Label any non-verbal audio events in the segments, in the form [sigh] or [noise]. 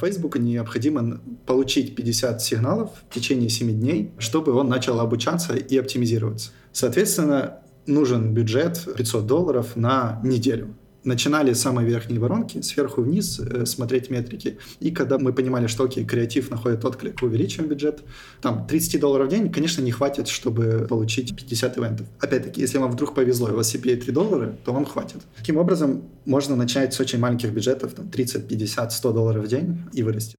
Фейсбуку необходимо получить 50 сигналов в течение 7 дней, чтобы он начал обучаться и оптимизироваться. Соответственно, нужен бюджет 500 долларов на неделю начинали с самой верхней воронки, сверху вниз э, смотреть метрики. И когда мы понимали, что окей, креатив находит отклик, увеличиваем бюджет. Там 30 долларов в день, конечно, не хватит, чтобы получить 50 ивентов. Опять-таки, если вам вдруг повезло, и у вас CPA 3 доллара, то вам хватит. Таким образом, можно начать с очень маленьких бюджетов, там 30, 50, 100 долларов в день и вырасти.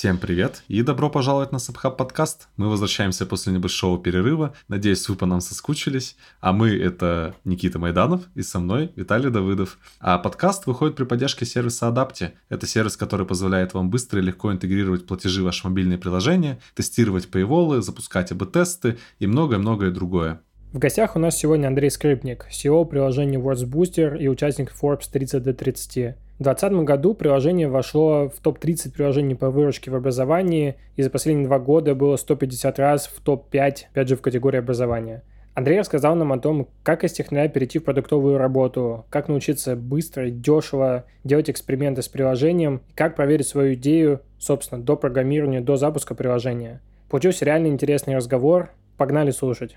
Всем привет и добро пожаловать на Сабхаб подкаст. Мы возвращаемся после небольшого перерыва. Надеюсь, вы по нам соскучились. А мы — это Никита Майданов и со мной Виталий Давыдов. А подкаст выходит при поддержке сервиса Adapti. Это сервис, который позволяет вам быстро и легко интегрировать платежи в ваши мобильные приложения, тестировать paywall, запускать АБ-тесты и многое-многое другое. В гостях у нас сегодня Андрей Скрипник, CEO приложения WordsBooster и участник Forbes 30 до 30. В 2020 году приложение вошло в топ-30 приложений по выручке в образовании и за последние два года было 150 раз в топ-5, опять же, в категории образования. Андрей рассказал нам о том, как из технаря перейти в продуктовую работу, как научиться быстро и дешево делать эксперименты с приложением, как проверить свою идею, собственно, до программирования, до запуска приложения. Получился реально интересный разговор. Погнали слушать.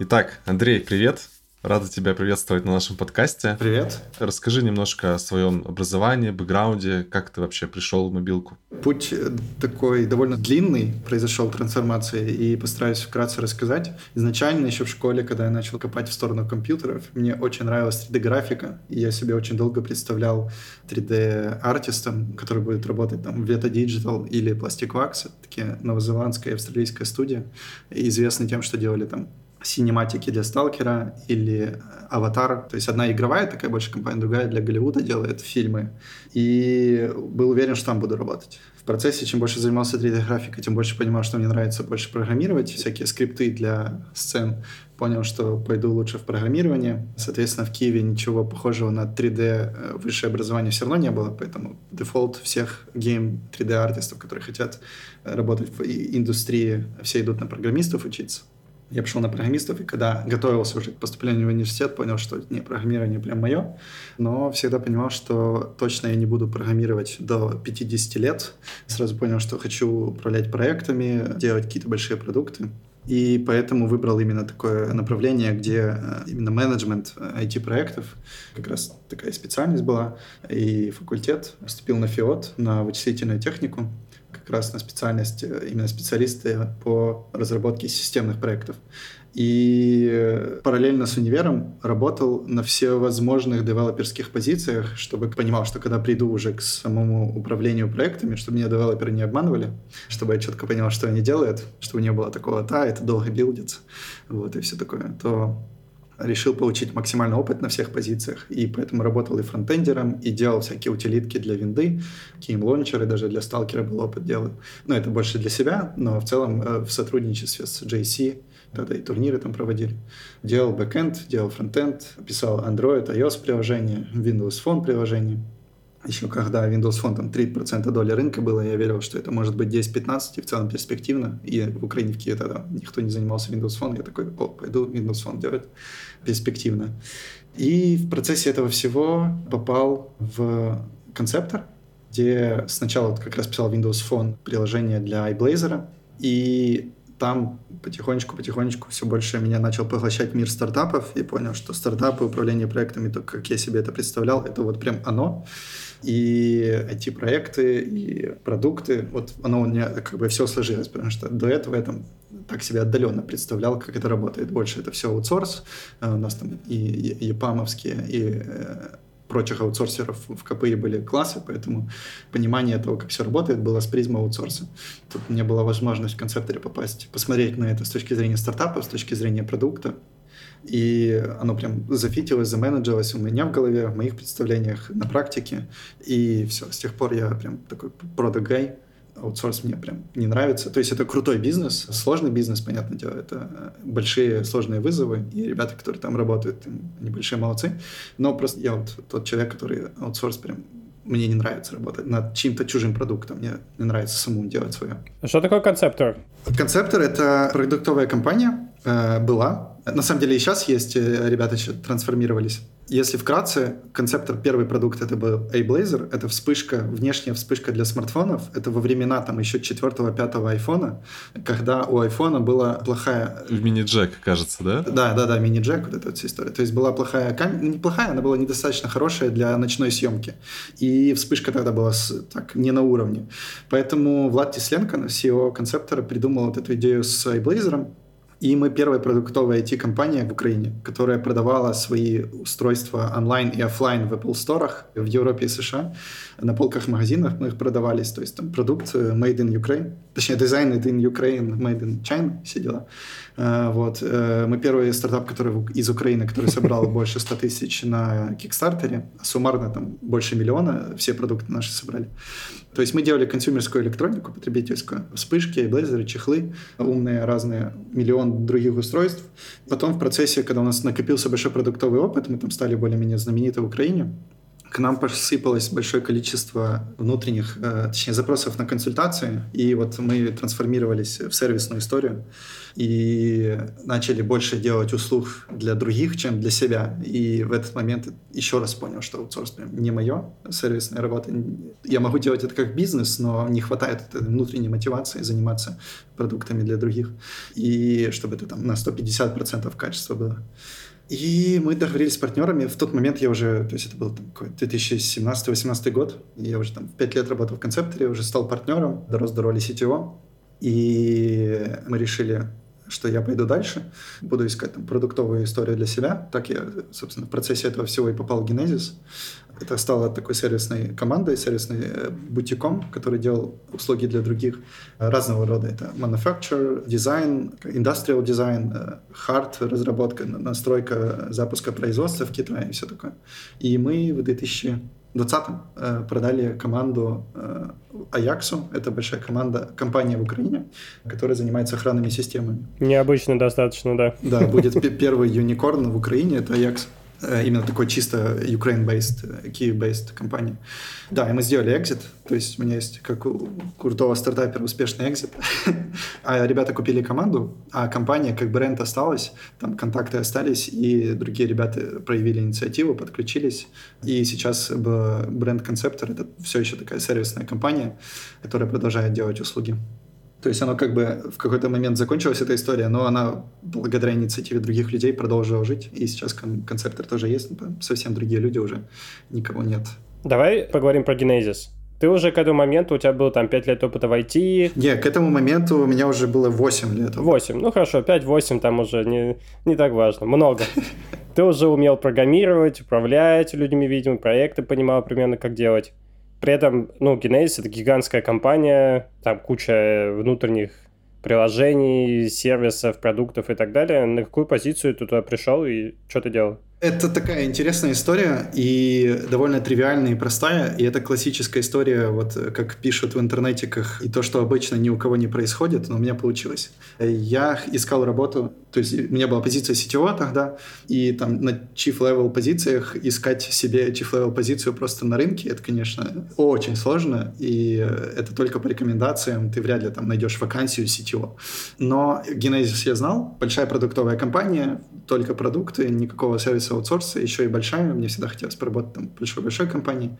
Итак, Андрей, привет. Рада тебя приветствовать на нашем подкасте. Привет. Расскажи немножко о своем образовании, бэкграунде, как ты вообще пришел в мобилку. Путь э, такой довольно длинный произошел трансформация, и постараюсь вкратце рассказать. Изначально еще в школе, когда я начал копать в сторону компьютеров, мне очень нравилась 3D-графика, и я себе очень долго представлял 3D-артистом, который будет работать там в Veta Digital или Plastic Wax, такие новозеландская и австралийская студия, известны тем, что делали там синематики для Сталкера или Аватар. То есть одна игровая такая больше компания, другая для Голливуда делает фильмы. И был уверен, что там буду работать. В процессе, чем больше занимался 3D-графикой, тем больше понимал, что мне нравится больше программировать, всякие скрипты для сцен. Понял, что пойду лучше в программирование. Соответственно, в Киеве ничего похожего на 3D э, высшее образование все равно не было, поэтому дефолт всех game 3D-артистов, которые хотят работать в индустрии, все идут на программистов учиться. Я пошел на программистов, и когда готовился уже к поступлению в университет, понял, что не, программирование прям мое, но всегда понимал, что точно я не буду программировать до 50 лет. Сразу понял, что хочу управлять проектами, делать какие-то большие продукты. И поэтому выбрал именно такое направление, где э, именно менеджмент IT-проектов, как раз такая специальность была, и факультет. Поступил на ФИОТ, на вычислительную технику на специальность, э, именно специалисты по разработке системных проектов. И параллельно с универом работал на всевозможных девелоперских позициях, чтобы понимал, что когда приду уже к самому управлению проектами, чтобы меня девелоперы не обманывали, чтобы я четко понял, что они делают, чтобы не было такого, да, это долго билдится, вот, и все такое, то решил получить максимальный опыт на всех позициях, и поэтому работал и фронтендером, и делал всякие утилитки для винды, кейм-лончеры, даже для сталкера был опыт делал. Ну, это больше для себя, но в целом э, в сотрудничестве с JC, тогда и турниры там проводили. Делал бэкэнд, делал фронтенд, писал Android, iOS приложение, Windows Phone приложение еще когда Windows Phone там 3% доли рынка было, я верил, что это может быть 10-15 и в целом перспективно. И в Украине в Киеве тогда никто не занимался Windows Phone. Я такой, о, пойду Windows Phone делать перспективно. И в процессе этого всего попал в концептор, где сначала как раз писал Windows Phone приложение для iBlazer, и там потихонечку-потихонечку все больше меня начал поглощать мир стартапов и понял, что стартапы, управление проектами, то, как я себе это представлял, это вот прям оно и эти проекты и продукты, вот оно у меня как бы все сложилось, потому что до этого я там так себе отдаленно представлял, как это работает. Больше это все аутсорс, э, у нас там и ЕПАМовские, и э, прочих аутсорсеров в КПИ были классы, поэтому понимание того, как все работает, было с призмы аутсорса. Тут не было возможность в концепторе попасть, посмотреть на это с точки зрения стартапа, с точки зрения продукта, и оно прям зафитилось, заменеджерилось у меня в голове, в моих представлениях, на практике. И все, с тех пор я прям такой product guy, аутсорс мне прям не нравится. То есть это крутой бизнес, сложный бизнес, понятное дело, это большие сложные вызовы, и ребята, которые там работают, они большие молодцы. Но просто я вот тот человек, который аутсорс прям мне не нравится работать над чьим-то чужим продуктом. Мне, мне нравится самому делать свое. А что такое концептор? Концептор — это продуктовая компания, Э, была. На самом деле и сейчас есть, э, ребята еще трансформировались. Если вкратце, концептор первый продукт это был A-Blazer, это вспышка, внешняя вспышка для смартфонов, это во времена там еще четвертого, пятого айфона, когда у айфона была плохая... В мини-джек, кажется, да? Да, да, да, мини-джек, вот эта вся история. То есть была плохая камера, ну, неплохая, она была недостаточно хорошая для ночной съемки. И вспышка тогда была так, не на уровне. Поэтому Влад Тесленко, CEO концептора, придумал вот эту идею с iBlazer, и мы первая продуктовая IT-компания в Украине, которая продавала свои устройства онлайн и офлайн в Apple Store в Европе и США. На полках магазинов мы их продавались. То есть там продукт э, made in Ukraine, точнее дизайн in Ukraine, made in China, все дела. Э, вот. Э, мы первый стартап, который из Украины, который собрал [laughs] больше 100 тысяч на Кикстартере. Суммарно там больше миллиона все продукты наши собрали. То есть мы делали консюмерскую электронику, потребительскую, вспышки, блейзеры, чехлы, умные разные, миллион других устройств. Потом в процессе, когда у нас накопился большой продуктовый опыт, мы там стали более-менее знамениты в Украине, к нам посыпалось большое количество внутренних, э, точнее, запросов на консультации, и вот мы трансформировались в сервисную историю и начали больше делать услуг для других, чем для себя. И в этот момент еще раз понял, что аутсорс не мое, сервисная работа. Я могу делать это как бизнес, но не хватает внутренней мотивации заниматься продуктами для других. И чтобы это там на 150% качества было. И мы договорились с партнерами. В тот момент я уже, то есть это был 2017-2018 год, я уже там 5 лет работал в концепторе, уже стал партнером, дорос до роли CTO. И мы решили, что я пойду дальше, буду искать там продуктовую историю для себя. Так я, собственно, в процессе этого всего и попал в Genesis. Это стало такой сервисной командой, сервисной э, бутиком, который делал услуги для других разного рода. Это manufacture, дизайн, industrial дизайн, э, hard разработка, настройка запуска производства в Китае и все такое. И мы в 2020-м э, продали команду Аяксу. Это большая команда, компания в Украине, которая занимается охранными системами. Необычно достаточно, да. Да, будет первый [laughs] юникорн в Украине, это Аякс. Э, именно такой чисто Ukraine-based, э, Kyiv-based компания. Да, и мы сделали экзит, то есть у меня есть, как у крутого стартапера, успешный экзит. [laughs] а ребята купили команду, а компания как бренд осталась, там контакты остались, и другие ребята проявили инициативу, подключились. И сейчас бренд-концептор — это все еще такая сервисная компания, которая продолжает делать услуги. То есть оно как бы в какой-то момент закончилась эта история, но она благодаря инициативе других людей продолжила жить. И сейчас концертер тоже есть, совсем другие люди уже, никого нет. Давай поговорим про Genesis. Ты уже к этому моменту, у тебя было там 5 лет опыта в IT. Нет, к этому моменту у меня уже было 8 лет. 8, ну хорошо, 5-8 там уже не, не так важно, много. [laughs] Ты уже умел программировать, управлять людьми, видимо, проекты понимал примерно, как делать. При этом, ну, Genesis — это гигантская компания, там куча внутренних приложений, сервисов, продуктов и так далее. На какую позицию ты туда пришел и что ты делал? Это такая интересная история и довольно тривиальная и простая. И это классическая история, вот как пишут в интернетиках, и то, что обычно ни у кого не происходит, но у меня получилось. Я искал работу, то есть у меня была позиция CTO тогда, и там на chief-level позициях искать себе chief-level позицию просто на рынке, это, конечно, очень сложно, и это только по рекомендациям, ты вряд ли там найдешь вакансию CTO. Но Genesis я знал, большая продуктовая компания, только продукты, никакого сервиса аутсорса, еще и большая, мне всегда хотелось поработать там в большой-большой компании.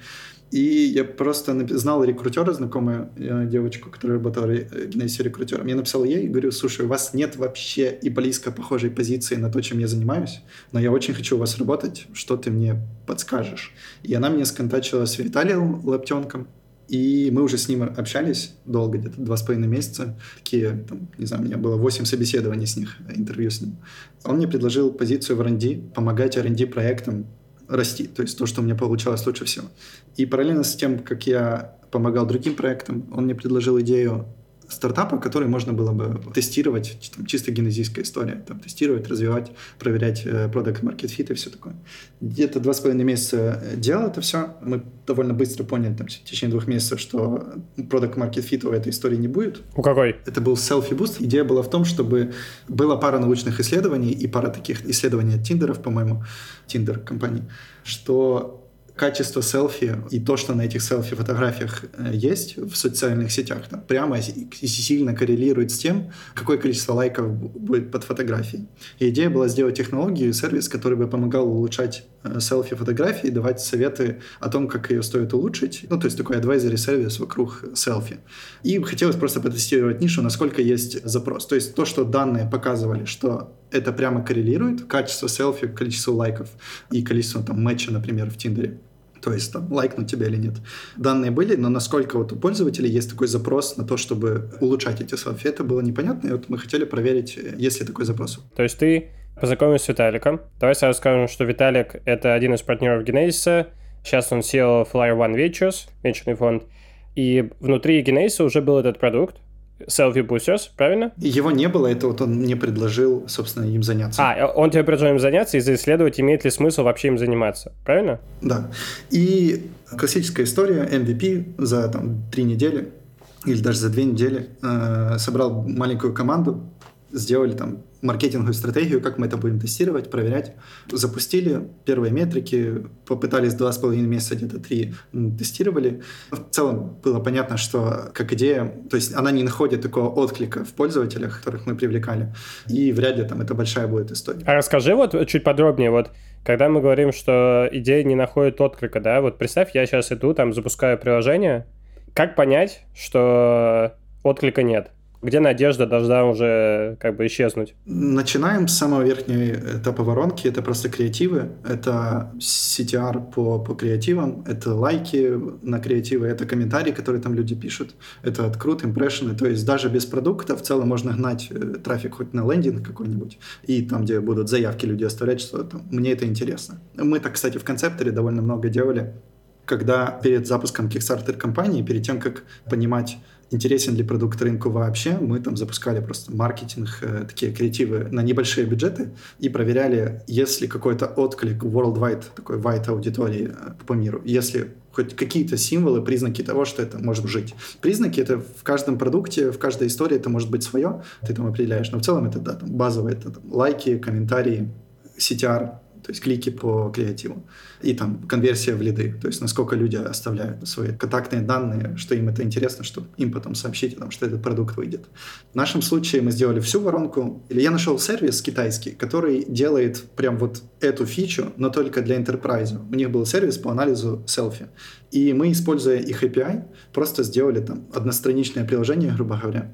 И я просто знал рекрутера, знакомую э, девочку, которая работала в Генезисе рекрутером. Я написал ей и говорю, слушай, у вас нет вообще и близко похожей позиции на то, чем я занимаюсь, но я очень хочу у вас работать, что ты мне подскажешь? И она мне сконтачила с Виталием Лаптенком, и мы уже с ним общались долго, где-то два с половиной месяца. Такие, там, не знаю, у меня было восемь собеседований с них, интервью с ним. Он мне предложил позицию в R&D, помогать R&D проектам расти, то есть то, что у меня получалось лучше всего. И параллельно с тем, как я помогал другим проектам, он мне предложил идею стартапа, который можно было бы тестировать, там, чисто генезийская история, там, тестировать, развивать, проверять продукт market fit и все такое. Где-то два с половиной месяца делал это все. Мы довольно быстро поняли, там, в течение двух месяцев, что продукт market fit у этой истории не будет. У какой? Это был selfie boost. Идея была в том, чтобы была пара научных исследований и пара таких исследований от Тиндеров, по-моему, Тиндер компании, что качество селфи и то, что на этих селфи-фотографиях э, есть в социальных сетях, там, прямо сильно коррелирует с тем, какое количество лайков будет под фотографией. И идея была сделать технологию, сервис, который бы помогал улучшать э, селфи-фотографии, давать советы о том, как ее стоит улучшить. Ну, то есть такой advisory сервис вокруг селфи. И хотелось просто потестировать нишу, насколько есть запрос. То есть то, что данные показывали, что это прямо коррелирует, качество селфи, количество лайков и количество там матча, например, в Тиндере. То есть там лайкнуть тебя или нет. Данные были, но насколько вот у пользователей есть такой запрос на то, чтобы улучшать эти селфи, это было непонятно, и вот мы хотели проверить, есть ли такой запрос. То есть ты познакомился с Виталиком. Давай сразу скажем, что Виталик — это один из партнеров Genesis. Сейчас он SEO Flyer One Ventures, венчурный фонд. И внутри Genesis уже был этот продукт, Selfie Boosters, правильно? Его не было, это вот он мне предложил, собственно, им заняться. А, он тебе предложил им заняться и заисследовать, имеет ли смысл вообще им заниматься, правильно? Да. И классическая история, MVP за там три недели или даже за две недели э, собрал маленькую команду, сделали там маркетинговую стратегию, как мы это будем тестировать, проверять. Запустили первые метрики, попытались два с половиной месяца, где-то три тестировали. В целом было понятно, что как идея, то есть она не находит такого отклика в пользователях, которых мы привлекали, и вряд ли там это большая будет история. А расскажи вот чуть подробнее, вот когда мы говорим, что идея не находит отклика, да, вот представь, я сейчас иду, там, запускаю приложение, как понять, что отклика нет? Где надежда должна уже как бы исчезнуть? Начинаем с самого верхнего этапа воронки. Это просто креативы. Это CTR по, по креативам. Это лайки на креативы. Это комментарии, которые там люди пишут. Это открут, импрессионы. То есть даже без продукта в целом можно гнать э, трафик хоть на лендинг какой-нибудь. И там, где будут заявки люди оставлять, что там, мне это интересно. Мы так, кстати, в концепторе довольно много делали когда перед запуском Kickstarter компании, перед тем, как понимать, интересен ли продукт рынку вообще, мы там запускали просто маркетинг, э, такие креативы на небольшие бюджеты и проверяли, есть ли какой-то отклик worldwide, такой wide аудитории э, по миру, если хоть какие-то символы, признаки того, что это может жить. Признаки это в каждом продукте, в каждой истории это может быть свое, ты там определяешь, но в целом это да, там, базовые, это там, лайки, комментарии, CTR, то есть клики по креативу. И там конверсия в лиды, то есть насколько люди оставляют свои контактные данные, что им это интересно, чтобы им потом сообщить, о том, что этот продукт выйдет. В нашем случае мы сделали всю воронку. Или я нашел сервис китайский, который делает прям вот эту фичу, но только для enterprise. У них был сервис по анализу селфи. И мы, используя их API, просто сделали там одностраничное приложение, грубо говоря,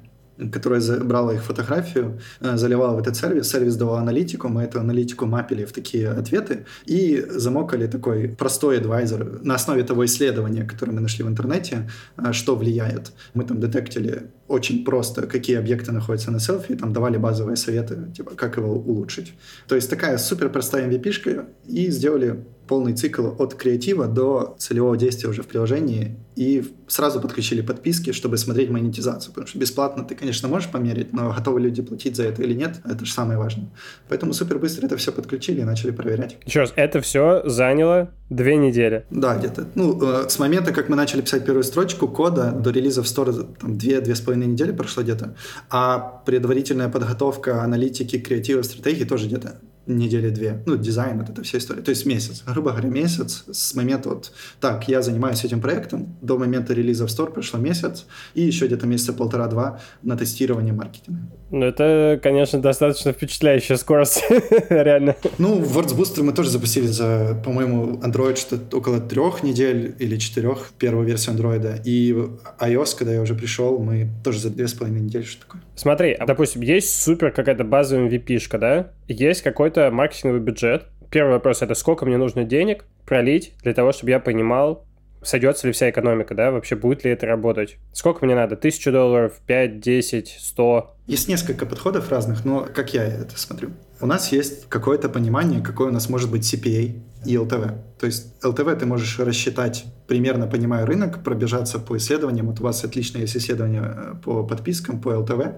которая забрала их фотографию, э, заливала в этот сервис, сервис давал аналитику, мы эту аналитику мапили в такие ответы и замокали такой простой адвайзер на основе того исследования, которое мы нашли в интернете, э, что влияет. Мы там детектили очень просто, какие объекты находятся на селфи, там давали базовые советы, типа, как его улучшить. То есть такая супер простая MVP-шка, и сделали полный цикл от креатива до целевого действия уже в приложении и сразу подключили подписки, чтобы смотреть монетизацию, потому что бесплатно ты, конечно, можешь померить, но готовы люди платить за это или нет, это же самое важное. Поэтому супер быстро это все подключили и начали проверять. Еще раз, это все заняло две недели? Да, где-то. Ну, э, с момента, как мы начали писать первую строчку кода до релиза в Store, там, две-две с половиной недели прошло где-то, а предварительная подготовка аналитики, креатива, стратегии тоже где-то недели две. Ну, дизайн, вот эта вся история. То есть месяц. Грубо говоря, месяц с момента вот, так, я занимаюсь этим проектом, до момента релиза в Store прошло месяц, и еще где-то месяца полтора-два на тестирование маркетинга. Ну, это, конечно, достаточно впечатляющая скорость, [laughs] реально. Ну, WordBooster мы тоже запустили за, по-моему, Android что около трех недель или четырех, первую версию Android. И iOS, когда я уже пришел, мы тоже за две с половиной недели, что такое. Смотри, а, допустим, есть супер какая-то базовая MVP-шка, да? Есть какой-то маркетинговый бюджет. Первый вопрос — это сколько мне нужно денег пролить для того, чтобы я понимал, сойдется ли вся экономика, да, вообще будет ли это работать. Сколько мне надо? Тысячу долларов, пять, десять, сто? Есть несколько подходов разных, но как я это смотрю. У нас есть какое-то понимание, какой у нас может быть CPA и LTV. То есть LTV ты можешь рассчитать, примерно понимая рынок, пробежаться по исследованиям. Вот у вас отлично есть исследование э, по подпискам, по LTV,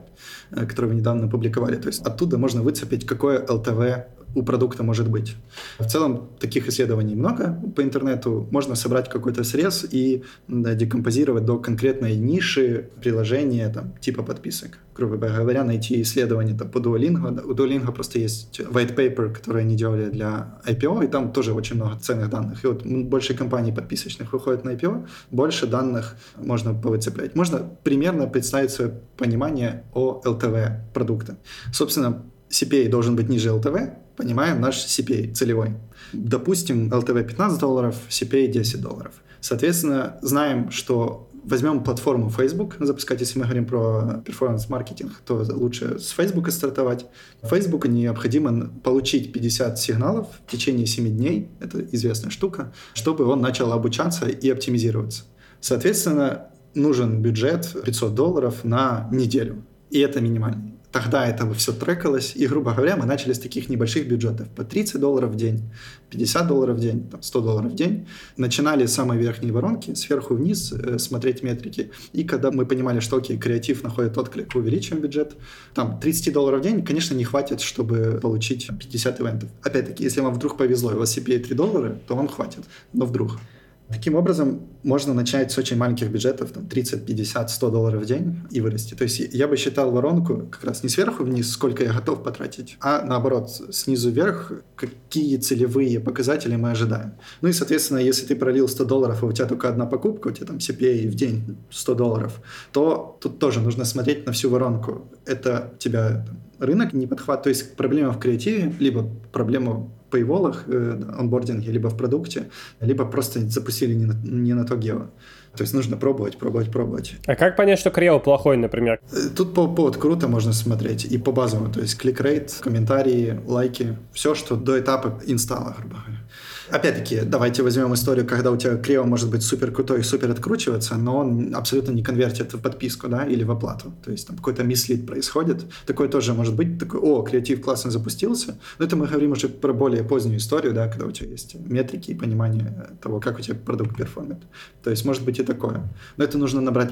э, которые вы недавно опубликовали. То есть оттуда можно выцепить, какое LTV у продукта может быть. В целом таких исследований много по интернету. Можно собрать какой-то срез и да, декомпозировать до конкретной ниши приложения там, типа подписок. Грубо говоря, найти исследования там, по Duolingo. У Duolingo просто есть white paper, который они делали для IPO, и там тоже очень много ценных данных. И вот больше компаний подписочных выходит на IPO, больше данных можно повыцеплять. Можно примерно представить свое понимание о LTV продукта. Собственно, CPA должен быть ниже LTV, понимаем наш CPA целевой. Допустим, LTV 15 долларов, CPA 10 долларов. Соответственно, знаем, что возьмем платформу Facebook запускать, если мы говорим про перформанс-маркетинг, то лучше с Facebook стартовать. Facebook необходимо получить 50 сигналов в течение 7 дней, это известная штука, чтобы он начал обучаться и оптимизироваться. Соответственно, нужен бюджет 500 долларов на неделю, и это минимальный. Тогда это все трекалось, и, грубо говоря, мы начали с таких небольших бюджетов. По 30 долларов в день, 50 долларов в день, там, 100 долларов в день. Начинали с самой верхней воронки, сверху вниз э, смотреть метрики. И когда мы понимали, что, окей, креатив находит отклик, увеличиваем бюджет. Там 30 долларов в день, конечно, не хватит, чтобы получить 50 ивентов. Опять-таки, если вам вдруг повезло, и у вас CPA 3 доллара, то вам хватит. Но вдруг. Таким образом, можно начать с очень маленьких бюджетов, там 30, 50, 100 долларов в день и вырасти. То есть я бы считал воронку как раз не сверху вниз, сколько я готов потратить, а наоборот, снизу вверх, какие целевые показатели мы ожидаем. Ну и, соответственно, если ты пролил 100 долларов, а у тебя только одна покупка, у тебя там CPA в день 100 долларов, то тут тоже нужно смотреть на всю воронку. Это тебя рынок не подхват, то есть проблема в креативе, либо проблема пейволах, э, онбординге, либо в продукте, либо просто запустили не на, не на то гео. То есть нужно пробовать, пробовать, пробовать. А как понять, что крео плохой, например? Э, тут по повод круто можно смотреть и по базовому, то есть click rate, комментарии, лайки, все, что до этапа инсталла, грубо говоря. Опять-таки, давайте возьмем историю, когда у тебя крео может быть супер крутой и супер откручиваться, но он абсолютно не конвертит в подписку, да, или в оплату. То есть там какой-то mislead происходит. Такое тоже может быть. Такой, о, креатив классно запустился. Но это мы говорим уже про более позднюю историю, да, когда у тебя есть метрики и понимание того, как у тебя продукт перформит. То есть может быть и такое. Но это нужно набрать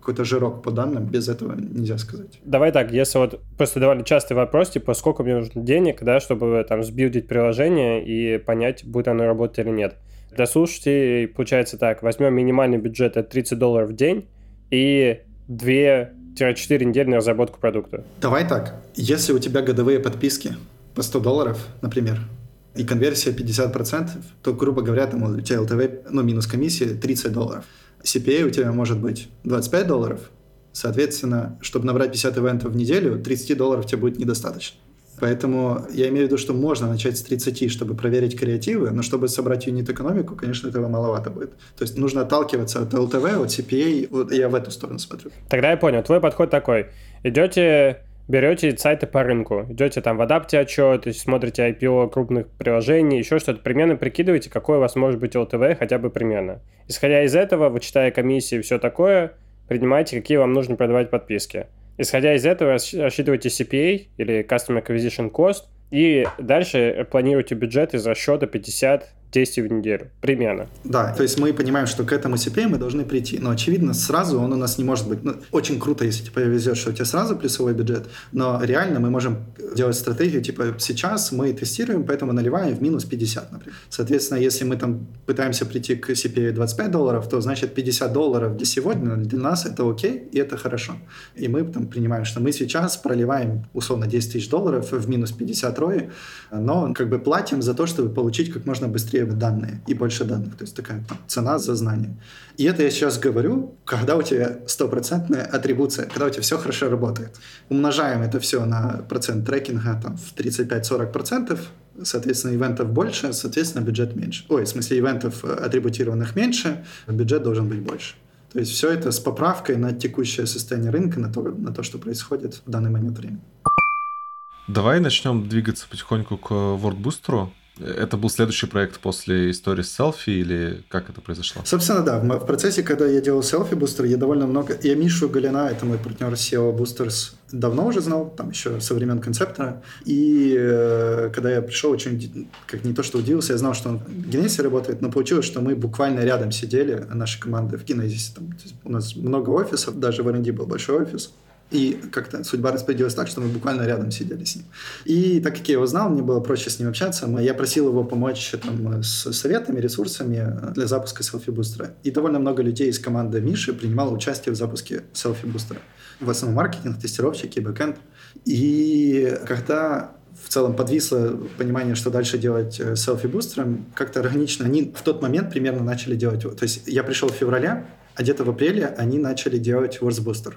какой-то жирок по данным, без этого нельзя сказать. Давай так, если вот просто довольно частый вопрос, типа, сколько мне нужно денег, да, чтобы там сбилдить приложение и понять, будет будет оно работать или нет. Для слушателей получается так, возьмем минимальный бюджет от 30 долларов в день и 2-4 недели на разработку продукта. Давай так, если у тебя годовые подписки по 100 долларов, например, и конверсия 50%, то, грубо говоря, там у тебя LTV, ну, минус комиссия 30 долларов. CPA у тебя может быть 25 долларов, соответственно, чтобы набрать 50 ивентов в неделю, 30 долларов тебе будет недостаточно. Поэтому я имею в виду, что можно начать с 30, чтобы проверить креативы, но чтобы собрать юнит-экономику, конечно, этого маловато будет. То есть нужно отталкиваться от LTV, от CPA, вот я в эту сторону смотрю. Тогда я понял. Твой подход такой. Идете берете сайты по рынку, идете там в адапте отчет, смотрите IPO крупных приложений, еще что-то, примерно прикидываете, какой у вас может быть LTV хотя бы примерно. Исходя из этого, вычитая комиссии и все такое, принимаете, какие вам нужно продавать подписки. Исходя из этого, рассчитывайте CPA или Customer Acquisition Cost, и дальше планируйте бюджет из расчета 50 действий в неделю, примерно. Да, то есть мы понимаем, что к этому CPA мы должны прийти, но очевидно сразу он у нас не может быть. Ну, очень круто, если тебе повезет, что у тебя сразу плюсовой бюджет, но реально мы можем делать стратегию, типа сейчас мы тестируем, поэтому наливаем в минус 50, например. Соответственно, если мы там пытаемся прийти к CPA 25 долларов, то значит 50 долларов для сегодня, для нас это окей, и это хорошо. И мы там принимаем, что мы сейчас проливаем условно 10 тысяч долларов в минус 50 рои, но как бы платим за то, чтобы получить как можно быстрее данные и больше данных. То есть такая там, цена за знание. И это я сейчас говорю, когда у тебя стопроцентная атрибуция, когда у тебя все хорошо работает. Умножаем это все на процент трекинга там, в 35-40%, соответственно, ивентов больше, соответственно, бюджет меньше. Ой, в смысле, ивентов э, атрибутированных меньше, бюджет должен быть больше. То есть все это с поправкой на текущее состояние рынка, на то, на то что происходит в данный момент времени. Давай начнем двигаться потихоньку к WordBooster. Это был следующий проект после истории с селфи или как это произошло? Собственно, да. В процессе, когда я делал селфи-бустер, я довольно много... Я Мишу Галина, это мой партнер SEO Boosters, давно уже знал, там еще со времен концептора. И э, когда я пришел, очень, как не то что удивился, я знал, что он в Генезисе работает, но получилось, что мы буквально рядом сидели, наша команда в Genesis е. Там, у нас много офисов, даже в R&D был большой офис. И как-то судьба распорядилась так, что мы буквально рядом сидели с ним. И так как я его знал, мне было проще с ним общаться. Я просил его помочь там, с советами, ресурсами для запуска Selfie Booster а. И довольно много людей из команды Миши принимало участие в запуске Selfie Booster а. В основном маркетинг, тестировщики, бэкэнд. И когда в целом подвисло понимание, что дальше делать э, Selfie Booster ом, как-то органично они в тот момент примерно начали делать. То есть я пришел в феврале, а где-то в апреле они начали делать WordBooster.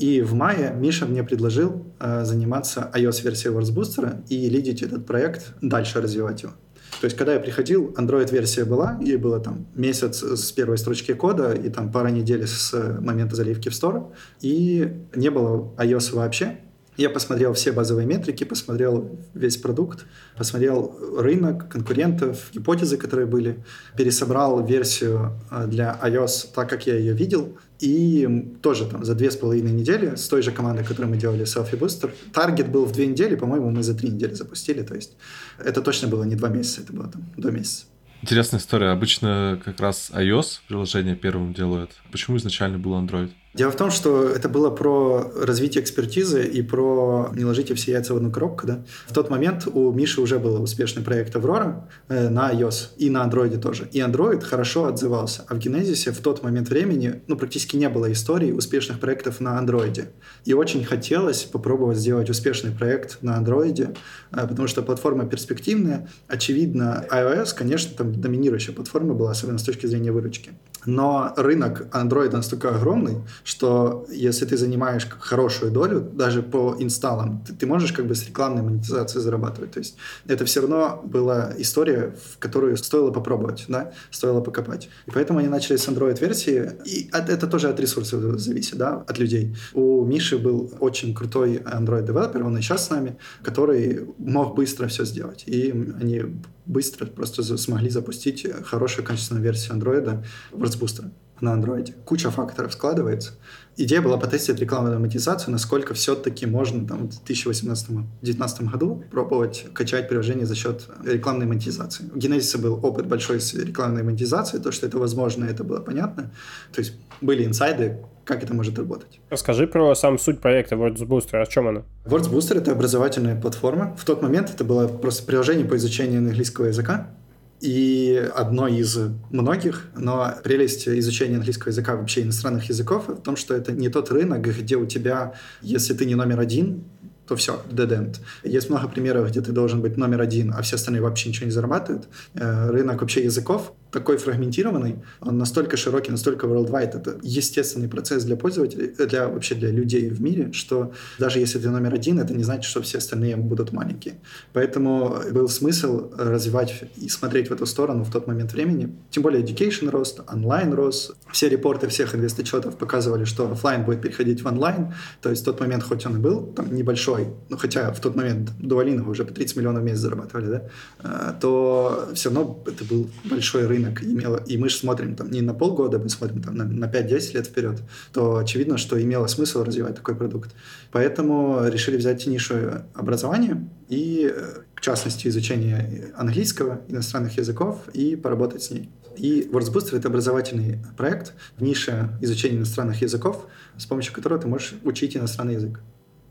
И в мае Миша мне предложил э, заниматься iOS-версией WordBooster и лидить этот проект, дальше развивать его. То есть, когда я приходил, Android-версия была, ей было там месяц с первой строчки кода и там пара недель с момента заливки в Store, и не было iOS вообще. Я посмотрел все базовые метрики, посмотрел весь продукт, посмотрел рынок, конкурентов, гипотезы, которые были, пересобрал версию э, для iOS так, как я ее видел, и тоже там за две с половиной недели с той же командой, которой мы делали Selfie Booster. Таргет был в две недели, по-моему, мы за три недели запустили. То есть это точно было не два месяца, это было там до месяца. Интересная история. Обычно как раз iOS приложение первым делают. Почему изначально был Android? Дело в том, что это было про развитие экспертизы и про не ложите все яйца в одну коробку. Да? В тот момент у Миши уже был успешный проект Аврора э, на iOS и на Android тоже. И Android хорошо отзывался. А в Genesis в тот момент времени ну, практически не было истории успешных проектов на Android. И очень хотелось попробовать сделать успешный проект на Android, э, потому что платформа перспективная. Очевидно, iOS, конечно, там доминирующая платформа была, особенно с точки зрения выручки. Но рынок Android настолько огромный, что если ты занимаешь хорошую долю, даже по инсталлам, ты, ты можешь как бы с рекламной монетизацией зарабатывать. То есть это все равно была история, в которую стоило попробовать, да, стоило покопать. И поэтому они начали с Android-версии, и от, это тоже от ресурсов зависит, да, от людей. У Миши был очень крутой Android-девелопер, он и сейчас с нами, который мог быстро все сделать. И они быстро просто смогли запустить хорошую качественную версию Android в WordBooster на андроиде. Куча факторов складывается. Идея была потестить рекламную монетизацию, насколько все-таки можно там, в 2018-2019 году пробовать качать приложение за счет рекламной монетизации. У Genesis был опыт большой с рекламной монетизацией, то, что это возможно, это было понятно. То есть были инсайды, как это может работать. Расскажи про сам суть проекта WordsBooster, о чем она? WordsBooster — это образовательная платформа. В тот момент это было просто приложение по изучению английского языка и одно из многих, но прелесть изучения английского языка вообще иностранных языков в том, что это не тот рынок, где у тебя, если ты не номер один, то все, dead end. Есть много примеров, где ты должен быть номер один, а все остальные вообще ничего не зарабатывают. Э, рынок вообще языков такой фрагментированный, он настолько широкий, настолько worldwide, это естественный процесс для пользователей, для вообще для людей в мире, что даже если ты номер один, это не значит, что все остальные будут маленькие. Поэтому был смысл развивать и смотреть в эту сторону в тот момент времени. Тем более education рост, онлайн рос. Все репорты всех инвесточетов показывали, что офлайн будет переходить в онлайн. То есть в тот момент, хоть он и был там небольшой, ну хотя в тот момент Дуалинова уже по 30 миллионов в месяц зарабатывали, да, э, то все равно это был большой рынок рынок имело, и мы же смотрим там не на полгода, мы смотрим там на, на 5-10 лет вперед, то очевидно, что имело смысл развивать такой продукт. Поэтому решили взять нишу образования и, в частности, изучение английского, иностранных языков и поработать с ней. И WordsBooster — это образовательный проект в нише изучения иностранных языков, с помощью которого ты можешь учить иностранный язык.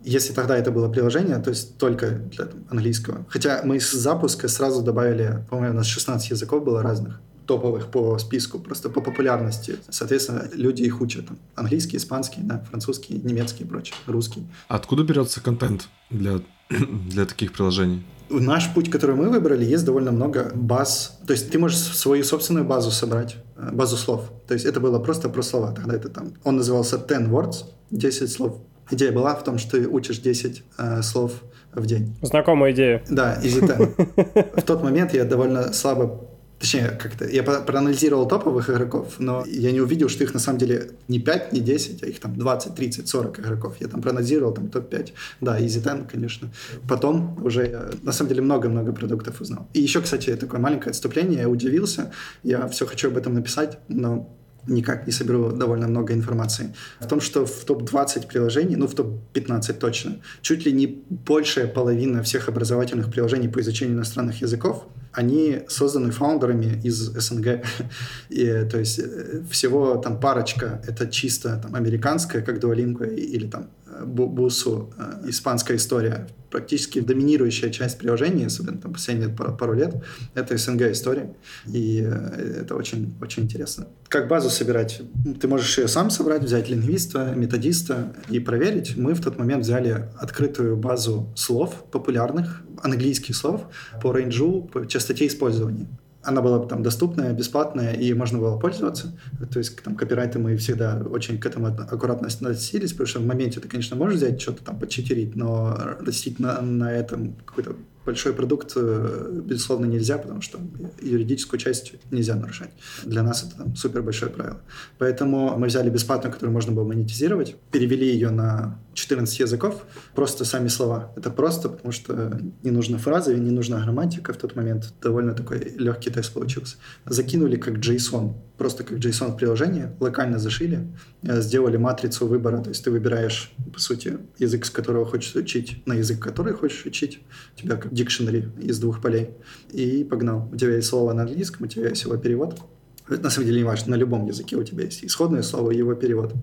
Если тогда это было приложение, то есть только для английского. Хотя мы с запуска сразу добавили, по-моему, у нас 16 языков было разных топовых по списку, просто по популярности. Соответственно, люди их учат. Там, английский, испанский, да, французский, немецкий и прочее, русский. Откуда берется контент для, [clears throat] для таких приложений? Наш путь, который мы выбрали, есть довольно много баз. То есть ты можешь свою собственную базу собрать, э, базу слов. То есть это было просто про слова. Тогда это там, он назывался 10 words, 10 слов. Идея была в том, что ты учишь 10 э, слов в день. Знакомая идея. Да, 10. [laughs] В тот момент я довольно слабо Точнее, как-то я проанализировал топовых игроков, но я не увидел, что их на самом деле не 5, не 10, а их там 20, 30, 40 игроков. Я там проанализировал там топ-5. Да, Easy 10, конечно. Потом уже я, на самом деле много-много продуктов узнал. И еще, кстати, такое маленькое отступление. Я удивился. Я все хочу об этом написать, но никак не соберу довольно много информации. В том, что в топ-20 приложений, ну в топ-15 точно, чуть ли не большая половина всех образовательных приложений по изучению иностранных языков они созданы фаундерами из СНГ. [laughs] И, то есть э, всего там парочка, это чисто там, американская, как Duolingo, или там Бусу испанская история практически доминирующая часть приложения, особенно там последние пару, пару лет, это СНГ история. И э, это очень, очень интересно. Как базу собирать? Ты можешь ее сам собрать, взять лингвиста, методиста и проверить. Мы в тот момент взяли открытую базу слов популярных, английских слов по рейнджу, по частоте использования она была там доступная, бесплатная, и можно было пользоваться. То есть там копирайты мы всегда очень к этому аккуратно относились, потому что в моменте ты, конечно, можешь взять что-то там почитерить, но растить на, на этом какой-то большой продукт, э, безусловно, нельзя, потому что юридическую часть нельзя нарушать. Для нас это там, супер большое правило. Поэтому мы взяли бесплатную, которую можно было монетизировать, перевели ее на 14 языков, просто сами слова. Это просто, потому что не нужна фраза, не нужна грамматика в тот момент. Довольно такой легкий тест получился. Закинули как JSON, просто как JSON в приложение, локально зашили, э, сделали матрицу выбора, то есть ты выбираешь, по сути, язык, с которого хочешь учить, на язык, который хочешь учить. У тебя как дикшенери из двух полей. И погнал. У тебя есть слово на английском, у тебя есть его перевод. На самом деле не важно, на любом языке у тебя есть исходное слово и его перевод.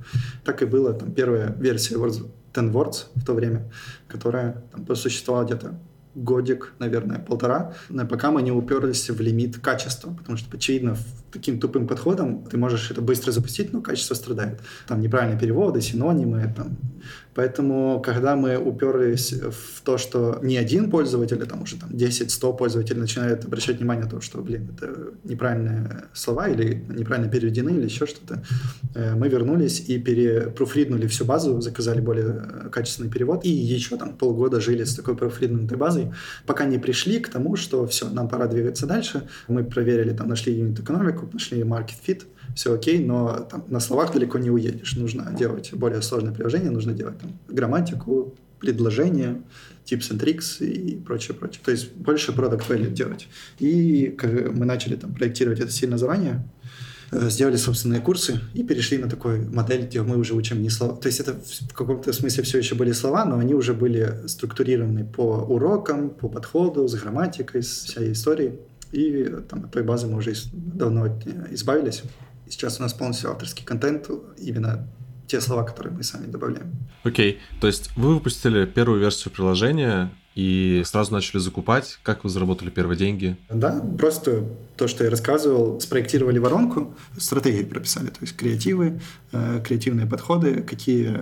Так и было, там первая версия Words, 10 Words в то время, которая там просуществовала где-то годик, наверное, полтора, пока мы не уперлись в лимит качества, потому что, очевидно, таким тупым подходом ты можешь это быстро запустить, но качество страдает. Там неправильные переводы, синонимы, там Поэтому, когда мы уперлись в то, что не один пользователь, а там уже там 10-100 пользователей начинают обращать внимание на то, что, блин, это неправильные слова или неправильно переведены или еще что-то, э, мы вернулись и перепруфриднули всю базу, заказали более э, качественный перевод и еще там полгода жили с такой профриднутой базой, пока не пришли к тому, что все, нам пора двигаться дальше. Мы проверили, там нашли юнит-экономику, нашли market fit, все окей, но там, на словах далеко не уедешь. Нужно делать более сложное приложение, нужно делать там, грамматику, предложения, tips and tricks и прочее, прочее. То есть больше product value делать. И мы начали там проектировать это сильно заранее, э, сделали собственные курсы и перешли на такой модель, где мы уже учим не слова. То есть это в каком-то смысле все еще были слова, но они уже были структурированы по урокам, по подходу, с грамматикой, с всей историей. И там, от той базы мы уже давно избавились. И сейчас у нас полностью авторский контент, именно те слова, которые мы сами добавляем. Окей, okay. то есть вы выпустили первую версию приложения и сразу начали закупать. Как вы заработали первые деньги? Да, просто то, что я рассказывал, спроектировали воронку, стратегии прописали, то есть креативы, э, креативные подходы, какие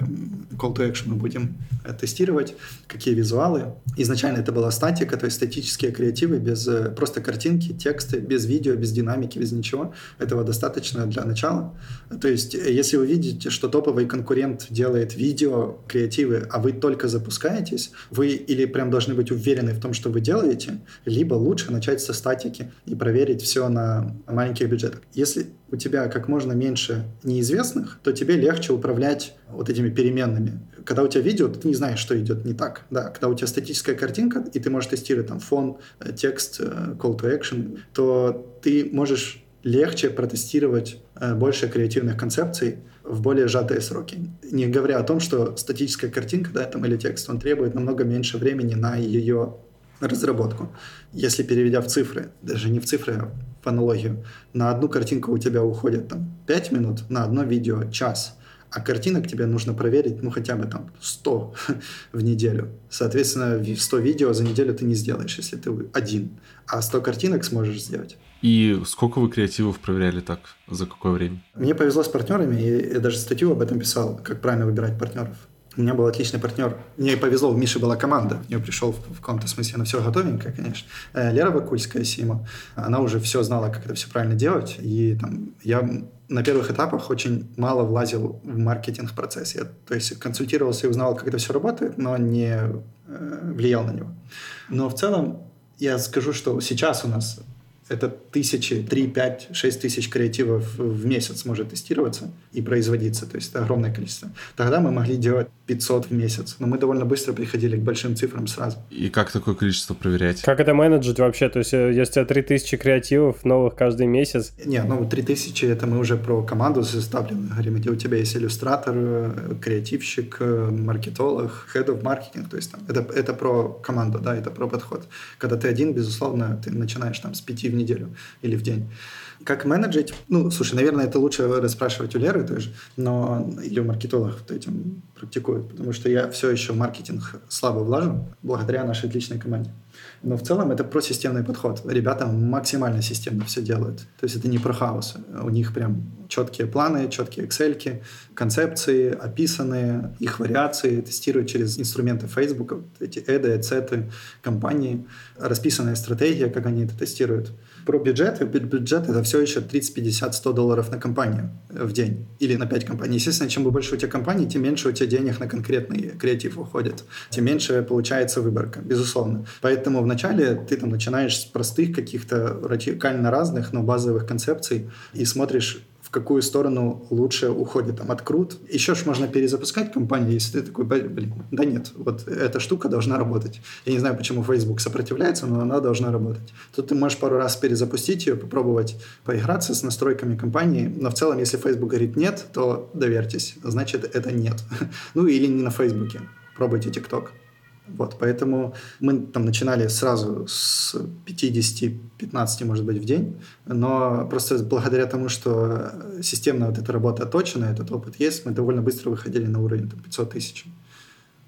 call to action мы будем э, тестировать, какие визуалы. Изначально это была статика, то есть статические креативы без э, просто картинки, тексты, без видео, без динамики, без ничего. Этого достаточно для начала. То есть если вы видите, что топовый конкурент делает видео, креативы, а вы только запускаетесь, вы или прям должны быть уверены в том, что вы делаете, либо лучше начать со статики и проверить все на маленьких бюджетах. Если у тебя как можно меньше неизвестных, то тебе легче управлять вот этими переменными. Когда у тебя видео, ты не знаешь, что идет не так. Да, когда у тебя статическая картинка, и ты можешь тестировать там фон, э, текст, э, call to action, то ты можешь легче протестировать больше креативных концепций в более сжатые сроки. Не говоря о том, что статическая картинка да, там, или текст, он требует намного меньше времени на ее разработку. Если переведя в цифры, даже не в цифры, а в аналогию, на одну картинку у тебя уходит там 5 минут, на одно видео час, а картинок тебе нужно проверить, ну, хотя бы там 100 [laughs] в неделю. Соответственно, 100 видео за неделю ты не сделаешь, если ты один, а 100 картинок сможешь сделать. И сколько вы креативов проверяли так? За какое время? Мне повезло с партнерами, и я даже статью об этом писал, как правильно выбирать партнеров. У меня был отличный партнер. Мне повезло, у Миши была команда. Я пришел в, в каком-то смысле на все готовенькое, конечно. Э, Лера Вакульская, Сима, она уже все знала, как это все правильно делать. И там я на первых этапах очень мало влазил в маркетинг-процесс. Я, то есть консультировался и узнал, как это все работает, но не э, влиял на него. Но в целом я скажу, что сейчас у нас это тысячи, 3, 5, 6 тысяч креативов в месяц может тестироваться и производиться. То есть это огромное количество. Тогда мы могли делать 500 в месяц. Но мы довольно быстро приходили к большим цифрам сразу. И как такое количество проверять? Как это менеджить вообще? То есть э, если у тебя 3000 креативов новых каждый месяц? Не, ну 3000 это мы уже про команду составленную говорим, где у тебя есть иллюстратор, э, креативщик, э, маркетолог, head of marketing. То есть там, это, это про команду, да, это про подход. Когда ты один, безусловно, ты начинаешь там с пяти в неделю или в день. Как менеджить? Ну, слушай, наверное, это лучше расспрашивать у Леры тоже, но или у маркетологов кто этим практикует, потому что я все еще в маркетинг слабо влажу, благодаря нашей отличной команде. Но в целом это про системный подход. Ребята максимально системно все делают. То есть это не про хаос. У них прям четкие планы, четкие excel концепции, описанные, их вариации, тестируют через инструменты Facebook, эти эды, эцеты, компании, расписанная стратегия, как они это тестируют. Про бюджеты. Бюджет это все еще 30, 50, 100 долларов на компанию в день или на 5 компаний. Естественно, чем больше у тебя компаний, тем меньше у тебя денег на конкретный креатив уходит. Тем меньше получается выборка, безусловно. Поэтому вначале ты там начинаешь с простых каких-то радикально разных, но базовых концепций и смотришь какую сторону лучше уходит там открут. Еще ж можно перезапускать компанию, если ты такой, блин, да нет, вот эта штука должна работать. Я не знаю, почему Facebook сопротивляется, но она должна работать. Тут ты можешь пару раз перезапустить ее, попробовать поиграться с настройками компании, но в целом, если Facebook говорит нет, то доверьтесь, значит это нет. [laughs] Ну или не на Фейсбуке, пробуйте TikTok. Вот, поэтому мы там начинали сразу с 50-15, может быть, в день, но просто благодаря тому, что системная вот эта работа точена, этот опыт есть, мы довольно быстро выходили на уровень там, 500 тысяч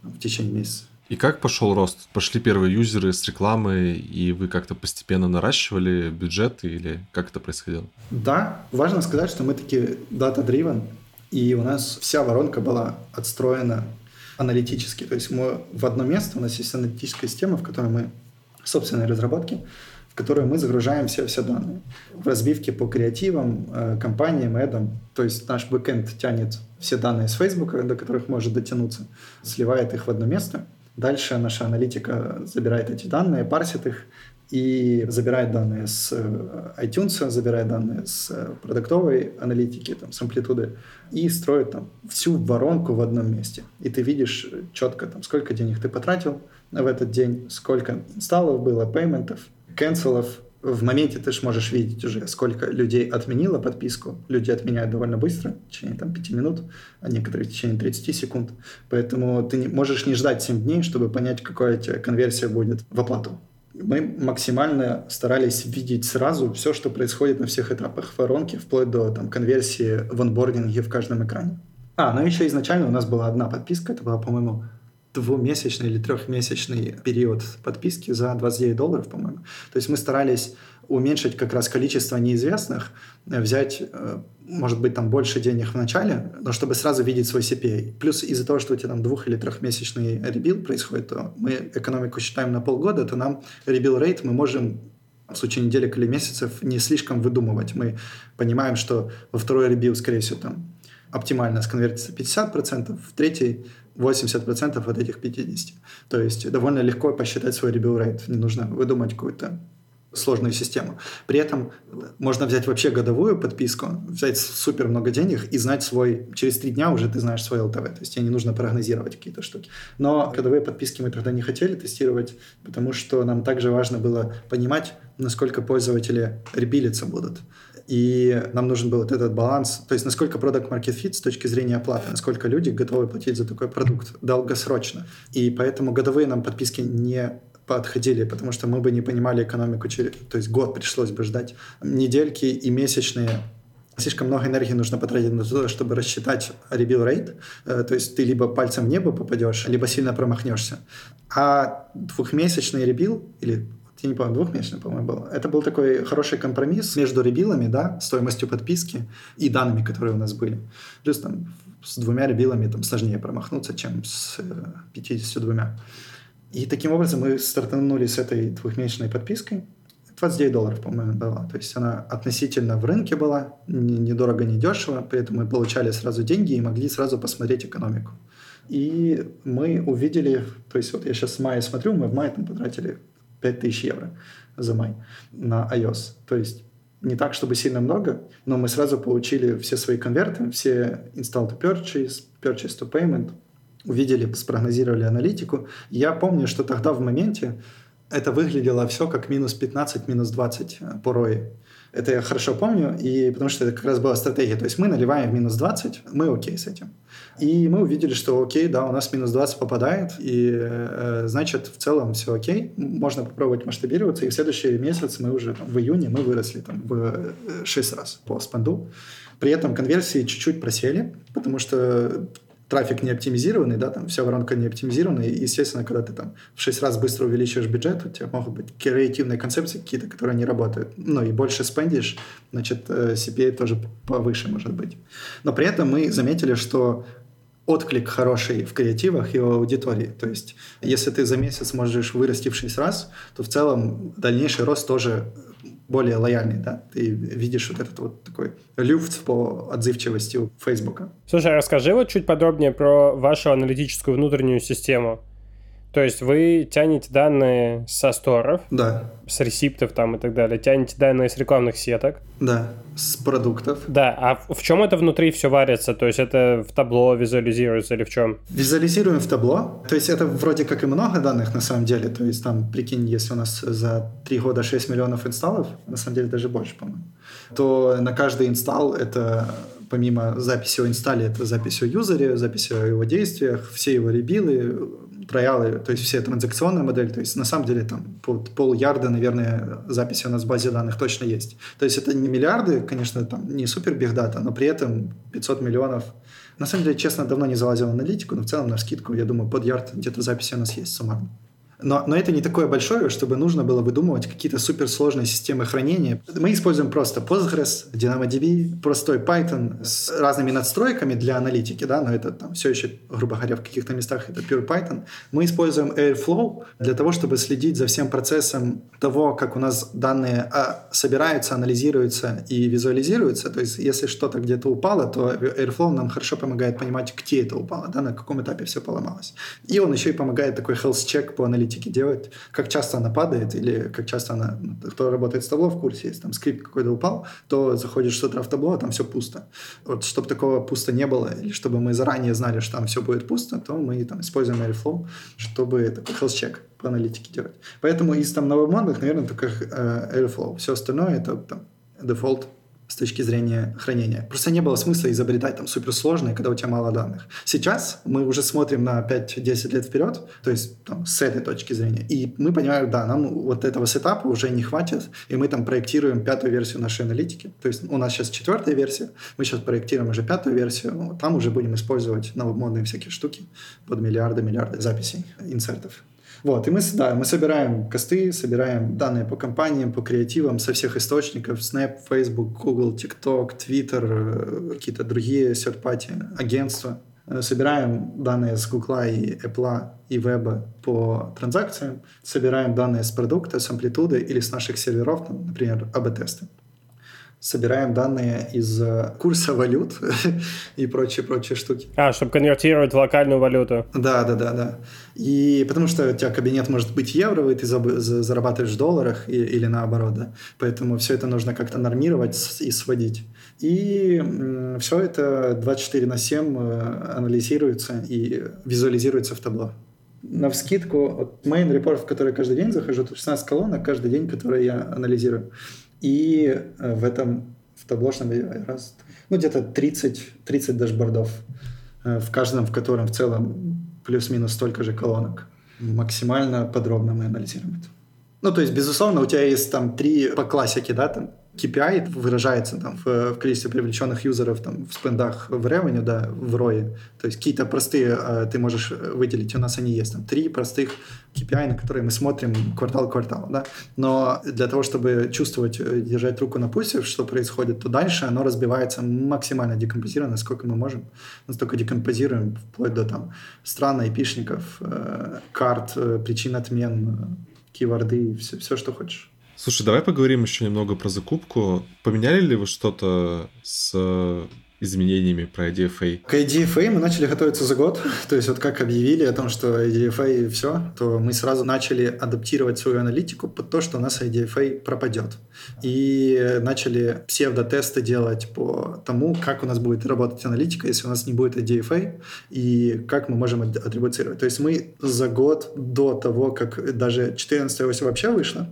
в течение месяца. И как пошел рост? Пошли первые юзеры с рекламы, и вы как-то постепенно наращивали бюджет, или как это происходило? Да, важно сказать, что мы такие data-driven, и у нас вся воронка была отстроена аналитически. То есть мы в одно место, у нас есть аналитическая система, в которой мы собственные разработки, в которую мы загружаем все, все данные. В разбивке по креативам, э, компаниям, эдам. То есть наш бэкэнд тянет все данные с Facebook, до которых может дотянуться, сливает их в одно место. Дальше наша аналитика забирает эти данные, парсит их, и забирает данные с э, iTunes, забирает данные с э, продуктовой аналитики, там, с амплитуды, и строит там всю воронку в одном месте. И ты видишь четко, там, сколько денег ты потратил в этот день, сколько инсталлов было, пейментов, канцелов. В моменте ты же можешь видеть уже, сколько людей отменило подписку. Люди отменяют довольно быстро, в течение там, 5 минут, а некоторые в течение 30 секунд. Поэтому ты не, можешь не ждать 7 дней, чтобы понять, какая у тебя конверсия будет в оплату мы максимально старались видеть сразу все, что происходит на всех этапах воронки, вплоть до там, конверсии в онбординге в каждом экране. А, ну еще изначально у нас была одна подписка, это была, по-моему, двухмесячный или трехмесячный период подписки за 29 долларов, по-моему. То есть мы старались уменьшить как раз количество неизвестных, э, взять, э, может быть, там больше денег в начале, но чтобы сразу видеть свой CPA. Плюс из-за того, что у тебя там двух- или трехмесячный ребил происходит, то мы экономику считаем на полгода, то нам ребил рейт мы можем в случае неделек или месяцев не слишком выдумывать. Мы понимаем, что во второй ребил, скорее всего, там оптимально сконвертится 50%, в третий 80% от этих 50%. То есть довольно легко посчитать свой ребил рейт. Не нужно выдумать какую-то сложную систему. При этом можно взять вообще годовую подписку, взять супер много денег и знать свой... Через три дня уже ты знаешь свой ЛТВ. То есть тебе не нужно прогнозировать какие-то штуки. Но годовые подписки мы тогда не хотели тестировать, потому что нам также важно было понимать, насколько пользователи ребилиться будут. И нам нужен был вот этот баланс, то есть насколько продукт market fit с точки зрения оплаты, насколько люди готовы платить за такой продукт долгосрочно. И поэтому годовые нам подписки не подходили, потому что мы бы не понимали экономику. То есть год пришлось бы ждать. Недельки и месячные слишком много энергии нужно потратить на то, чтобы рассчитать ребил рейт. Э, то есть ты либо пальцем в небо попадешь, либо сильно промахнешься. А двухмесячный ребил, или я не помню, двухмесячный, по-моему, был. Это был такой хороший компромисс между ребилами, да, стоимостью подписки и данными, которые у нас были. Плюс там с двумя ребилами там сложнее промахнуться, чем с 52. И таким образом мы стартанули с этой двухмесячной подпиской. 29 долларов, по-моему, была. То есть она относительно в рынке была, недорого, не дешево, поэтому мы получали сразу деньги и могли сразу посмотреть экономику. И мы увидели, то есть вот я сейчас с мая смотрю, мы в мае там потратили 5000 евро за май на iOS. То есть не так, чтобы сильно много, но мы сразу получили все свои конверты, все install to purchase, purchase to payment, увидели, спрогнозировали аналитику. Я помню, что тогда в моменте это выглядело все как минус 15, минус 20 по ROI. Это я хорошо помню, и потому что это как раз была стратегия. То есть мы наливаем в минус 20, мы окей с этим. И мы увидели, что окей, да, у нас минус 20 попадает, и э, значит, в целом все окей, можно попробовать масштабироваться, и в следующий месяц мы уже там, в июне мы выросли там, в 6 э, раз по спанду. При этом конверсии чуть-чуть просели, потому что трафик не оптимизированный, да, там вся воронка не оптимизированная, и, естественно, когда ты там в 6 раз быстро увеличиваешь бюджет, у тебя могут быть креативные концепции какие-то, которые не работают. Ну, и больше спендишь, значит, э, CPA тоже повыше может быть. Но при этом мы заметили, что отклик хороший в креативах и в аудитории. То есть, если ты за месяц можешь вырасти в 6 раз, то в целом дальнейший рост тоже более лояльный, да, ты видишь вот этот вот такой люфт по отзывчивости у Фейсбука. Слушай, а расскажи вот чуть подробнее про вашу аналитическую внутреннюю систему. То есть вы тянете данные со сторов, да. с ресиптов там и так далее, тянете данные с рекламных сеток. Да, с продуктов. Да, а в чем это внутри все варится? То есть это в табло визуализируется или в чем? Визуализируем в табло. То есть это вроде как и много данных на самом деле. То есть там, прикинь, если у нас за 3 года 6 миллионов инсталлов, на самом деле даже больше, по-моему, то на каждый инсталл это помимо записи о инсталле, это запись о юзере, запись о его действиях, все его ребилы, троялы, то есть все транзакционная модель, то есть на самом деле там пол ярда, наверное, записи у нас в базе данных точно есть. То есть это не миллиарды, конечно, там не супер бигдата, но при этом 500 миллионов. На самом деле, честно, давно не залазил в аналитику, но в целом на скидку, я думаю, под ярд где-то записи у нас есть суммарно. Но, но это не такое большое, чтобы нужно было выдумывать какие-то суперсложные системы хранения. Мы используем просто Postgres, DynamoDB, простой Python с разными надстройками для аналитики, да, но это там все еще, грубо говоря, в каких-то местах это pure Python. Мы используем Airflow для того, чтобы следить за всем процессом того, как у нас данные а, собираются, анализируются и визуализируются. То есть, если что-то где-то упало, то Airflow нам хорошо помогает понимать, где это упало, да, на каком этапе все поломалось. И он еще и помогает такой health check по аналитике аналитики делать, как часто она падает или как часто она... Ну, кто работает с Tableau в курсе, если там скрипт какой-то упал, то заходишь с утра в Tableau, а там все пусто. Вот чтобы такого пусто не было, или чтобы мы заранее знали, что там все будет пусто, то мы там используем Airflow, чтобы такой health check по аналитике делать. Поэтому из там новомодных, наверное, только э, Airflow. Все остальное это там дефолт с точки зрения хранения. Просто не было смысла изобретать там суперсложные, когда у тебя мало данных. Сейчас мы уже смотрим на 5-10 лет вперед, то есть там, с этой точки зрения. И мы понимаем, да, нам вот этого сетапа уже не хватит, и мы там проектируем пятую версию нашей аналитики. То есть у нас сейчас четвертая версия, мы сейчас проектируем уже пятую версию, там уже будем использовать новомодные всякие штуки под миллиарды, миллиарды записей, инсертов. Вот, и мы, да, мы собираем косты, собираем данные по компаниям, по креативам со всех источников, Snap, Facebook, Google, TikTok, Twitter, э, какие-то другие third-party агентства. Э, собираем данные с Google и Apple и веба по транзакциям, собираем данные с продукта, с амплитуды или с наших серверов, например, АБ-тесты собираем данные из э, курса валют [laughs] и прочие-прочие штуки. А, чтобы конвертировать в локальную валюту. Да, да, да, да. И потому что у тебя кабинет может быть евро, и ты зарабатываешь в долларах и, или наоборот, да. Поэтому все это нужно как-то нормировать и сводить. И все это 24 на 7 э, анализируется и визуализируется в табло на вскидку, вот main report, в который каждый день захожу, тут 16 колонок каждый день, которые я анализирую. И э, в этом, в таблошном раз, ну, где-то 30, 30 дашбордов, в каждом, в котором в целом плюс-минус столько же колонок. Максимально подробно мы анализируем это. Ну, то есть, безусловно, у тебя есть там три по классике, да, там KPI выражается там, в, в количестве привлеченных юзеров там, в спендах в revenue, да, в ROI. То есть какие-то простые э, ты можешь выделить, у нас они есть. Там три простых KPI, на которые мы смотрим квартал к кварталу. Да? Но для того, чтобы чувствовать, э, держать руку на пульсе, что происходит, то дальше оно разбивается максимально декомпозировано, сколько мы можем. Настолько декомпозируем, вплоть до там, стран, айпишников, э, карт, э, причин отмен, э, киворды, все, все, что хочешь. Слушай, давай поговорим еще немного про закупку. Поменяли ли вы что-то с изменениями про IDFA? К IDFA мы начали готовиться за год. То есть вот как объявили о том, что IDFA все, то мы сразу начали адаптировать свою аналитику под то, что у нас IDFA пропадет. И начали псевдотесты делать по тому, как у нас будет работать аналитика, если у нас не будет IDFA, и как мы можем атрибуцировать. То есть мы за год до того, как даже 14 ось вообще вышла,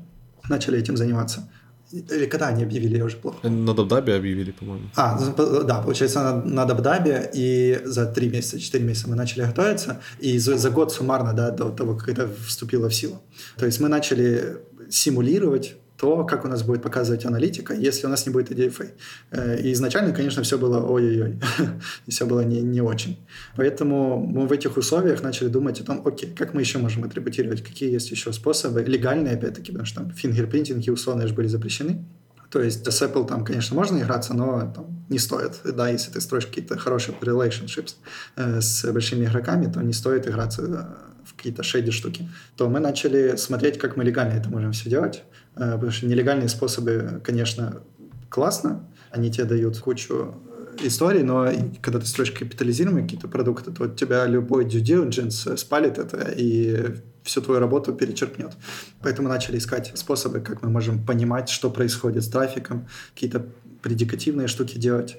начали этим заниматься. Или когда они объявили, я уже плохо. На Дабдабе объявили, по-моему. А, да, получается, на, на Дабдабе, и за три месяца, четыре месяца мы начали готовиться, и за, за год суммарно, да, до того, как это вступило в силу. То есть мы начали симулировать то, как у нас будет показывать аналитика, если у нас не будет IDFA. Э, и изначально, конечно, все было ой-ой-ой, [laughs] все было не, не очень. Поэтому мы в этих условиях начали думать о том, окей, как мы еще можем атрибутировать, какие есть еще способы, легальные, опять-таки, потому что там фингерпринтинги условно же были запрещены. То есть с Apple там, конечно, можно играться, но там, не стоит. Да, если ты строишь какие-то хорошие relationships э, с большими игроками, то не стоит играться э, в какие-то шейди штуки. То мы начали смотреть, как мы легально это можем все делать. Э, потому что нелегальные способы, конечно, классно, они тебе дают кучу э, историй, но когда ты строишь капитализируемые какие-то продукты, то у тебя любой due diligence спалит это и всю твою работу перечеркнет. Поэтому начали искать способы, как мы можем понимать, что происходит с трафиком, какие-то предикативные штуки делать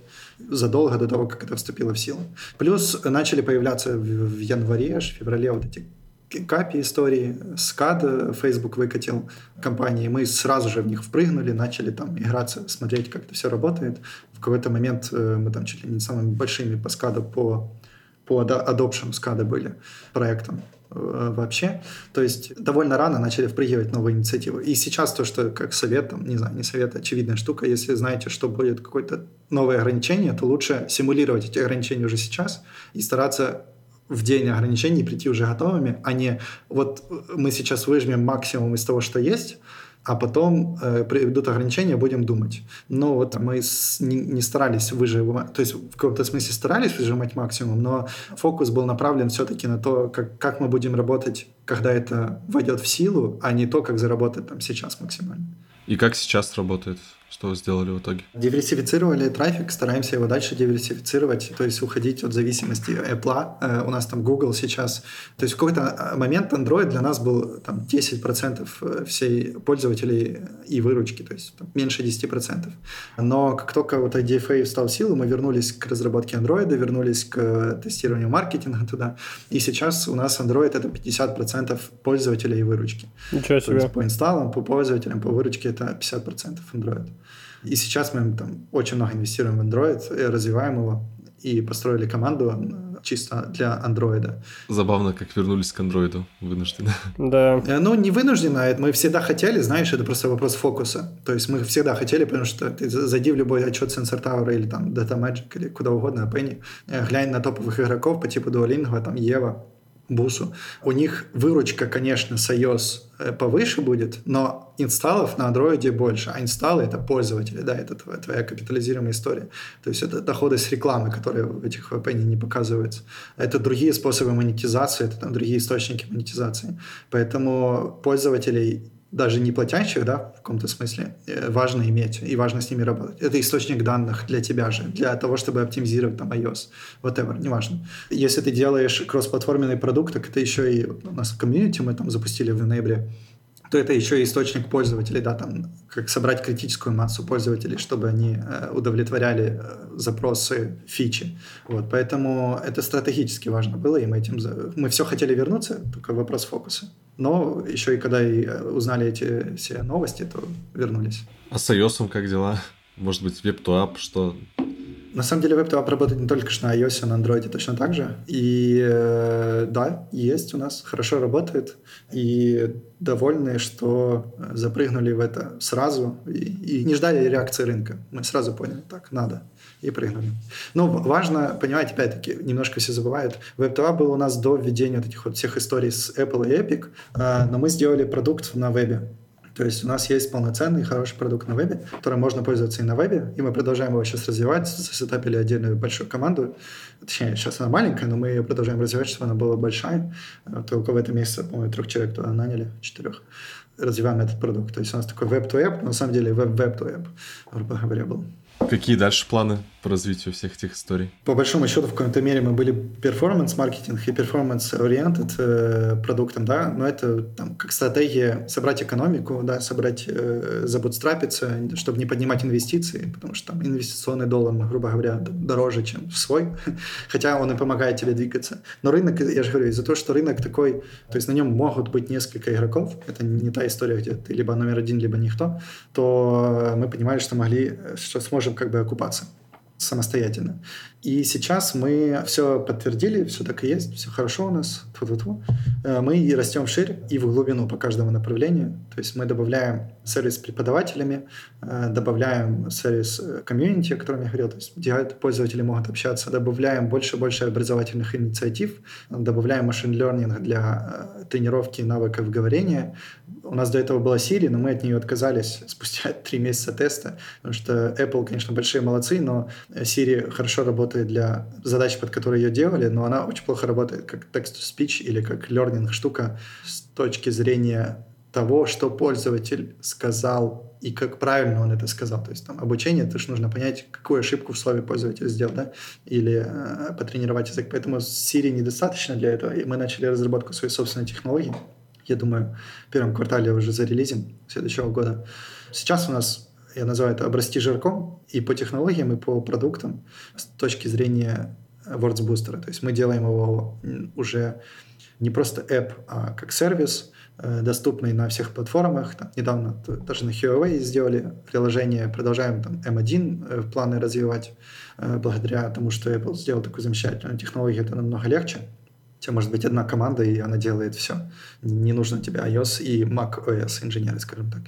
задолго до того, как это вступило в силу. Плюс начали появляться в январе, феврале вот эти капи истории, SCAD Facebook выкатил компании, мы сразу же в них впрыгнули, начали там играться, смотреть, как это все работает. В какой-то момент э, мы там чуть ли не самыми большими по SCAD, по, по adoption SCAD были проектом э, вообще. То есть довольно рано начали впрыгивать новые инициативы. И сейчас то, что как совет, там, не знаю, не совет, а очевидная штука, если знаете, что будет какое-то новое ограничение, то лучше симулировать эти ограничения уже сейчас и стараться в день ограничений прийти уже готовыми, а не вот мы сейчас выжмем максимум из того, что есть, а потом э, придут ограничения, будем думать. Но вот мы с, не, не старались выжимать, то есть в каком-то смысле старались выжимать максимум, но фокус был направлен все-таки на то, как, как мы будем работать, когда это войдет в силу, а не то, как заработать там сейчас максимально. И как сейчас работает? Что вы сделали в итоге? Диверсифицировали трафик, стараемся его дальше диверсифицировать, то есть уходить от зависимости Apple. Э, у нас там Google сейчас. То есть в какой-то э, момент Android для нас был там 10% э, всей пользователей и выручки, то есть там, меньше 10%. Но как только вот IDFA встал в силу, мы вернулись к разработке Android, вернулись к тестированию маркетинга [laughs] туда. И сейчас у нас Android это 50% пользователей и выручки. Ничего себе. То есть по инсталлам, по пользователям, по выручке это 50% Android. И сейчас мы там очень много инвестируем в Android, развиваем его и построили команду чисто для андроида. Забавно, как вернулись к андроиду вынужденно. Да. Э, ну, не вынужденно, мы всегда хотели, знаешь, это просто вопрос фокуса. То есть мы всегда хотели, потому что ты зайди в любой отчет Sensor Tower или там Data Magic или куда угодно, Penny, э, глянь на топовых игроков по типу Duolingo, там Ева, бусу. У них выручка, конечно, с iOS э, повыше будет, но инсталлов на андроиде больше, а инсталлы — это пользователи, да, это твоя, твоя капитализируемая история. То есть это доходы с рекламы, которые в этих VPN не показываются. Это другие способы монетизации, это там другие источники монетизации. Поэтому пользователей даже не платящих, да, в каком-то смысле, э, важно иметь и важно с ними работать. Это источник данных для тебя же, для того, чтобы оптимизировать там iOS, whatever, неважно. Если ты делаешь кроссплатформенный продукт, так это еще и у нас в комьюнити мы там запустили в ноябре, то это еще и источник пользователей, да, там, как собрать критическую массу пользователей, чтобы они э, удовлетворяли э, запросы, фичи. Вот, поэтому это стратегически важно было, и мы этим... За... Мы все хотели вернуться, только вопрос фокуса. Но еще и когда и э, узнали эти все новости, то вернулись. А с iOS как дела? Может быть, веб-то что на самом деле WebTap работает не только на iOS, а на Android точно так же. И э, да, есть у нас, хорошо работает. И довольны, что запрыгнули в это сразу и, и не ждали реакции рынка. Мы сразу поняли, так, надо, и прыгнули. Но важно понимать, опять-таки, немножко все забывают, WebTV был у нас до введения вот этих вот всех историй с Apple и Epic, э, но мы сделали продукт на вебе. То есть у нас есть полноценный хороший продукт на вебе, которым можно пользоваться и на вебе, и мы продолжаем его сейчас развивать, сетапили отдельную большую команду. Точнее, сейчас она маленькая, но мы ее продолжаем развивать, чтобы она была большая. Только в этом месяце, по-моему, трех человек туда наняли, четырех. Развиваем этот продукт. То есть у нас такой web-to-web, но на самом деле web-web-to-web, грубо говоря, был. Какие дальше планы по развитию всех этих историй? По большому счету, в каком-то мере мы были performance-маркетинг и performance-oriented э, продуктом, да, но это там, как стратегия собрать экономику, да, собрать, э, забутстрапиться, чтобы не поднимать инвестиции, потому что там инвестиционный доллар, грубо говоря, дороже, чем свой, [laughs] хотя он и помогает тебе двигаться. Но рынок, я же говорю, из-за того, что рынок такой, то есть на нем могут быть несколько игроков, это не та история, где ты либо номер один, либо никто, то мы понимали, что могли, что сможем как бы окупаться самостоятельно. И сейчас мы все подтвердили, все так и есть, все хорошо у нас. -тьфу -тьфу. Э, мы и растем шире и в глубину по каждому направлению. То есть мы добавляем сервис с преподавателями, э, добавляем сервис э, комьюнити, о котором я говорил, то есть где пользователи могут общаться, добавляем больше и больше образовательных инициатив, добавляем машин learning для тренировки навыков говорения. У нас до этого была Siri, но мы от нее отказались [laughs] спустя три месяца теста, потому что Apple, конечно, большие молодцы, но Siri хорошо работает работает для задач, под которые ее делали, но она очень плохо работает как text-to-speech или как learning штука с точки зрения того, что пользователь сказал и как правильно он это сказал. То есть там обучение, это же нужно понять, какую ошибку в слове пользователь сделал, да, или э, потренировать язык. Поэтому Siri недостаточно для этого, и мы начали разработку своей собственной технологии. Я думаю, в первом квартале уже зарелизим следующего года. Сейчас у нас я называю это обрасти жирком, и по технологиям, и по продуктам с точки зрения WordBooster. То есть мы делаем его уже не просто app, а как сервис, э, доступный на всех платформах. Там, недавно даже на Huawei сделали приложение, продолжаем там M1 э, планы развивать. Э, благодаря тому, что Apple сделал такую замечательную технологию, это намного легче. У тебя может быть одна команда, и она делает все. Не нужно тебе iOS и macOS инженеры, скажем так.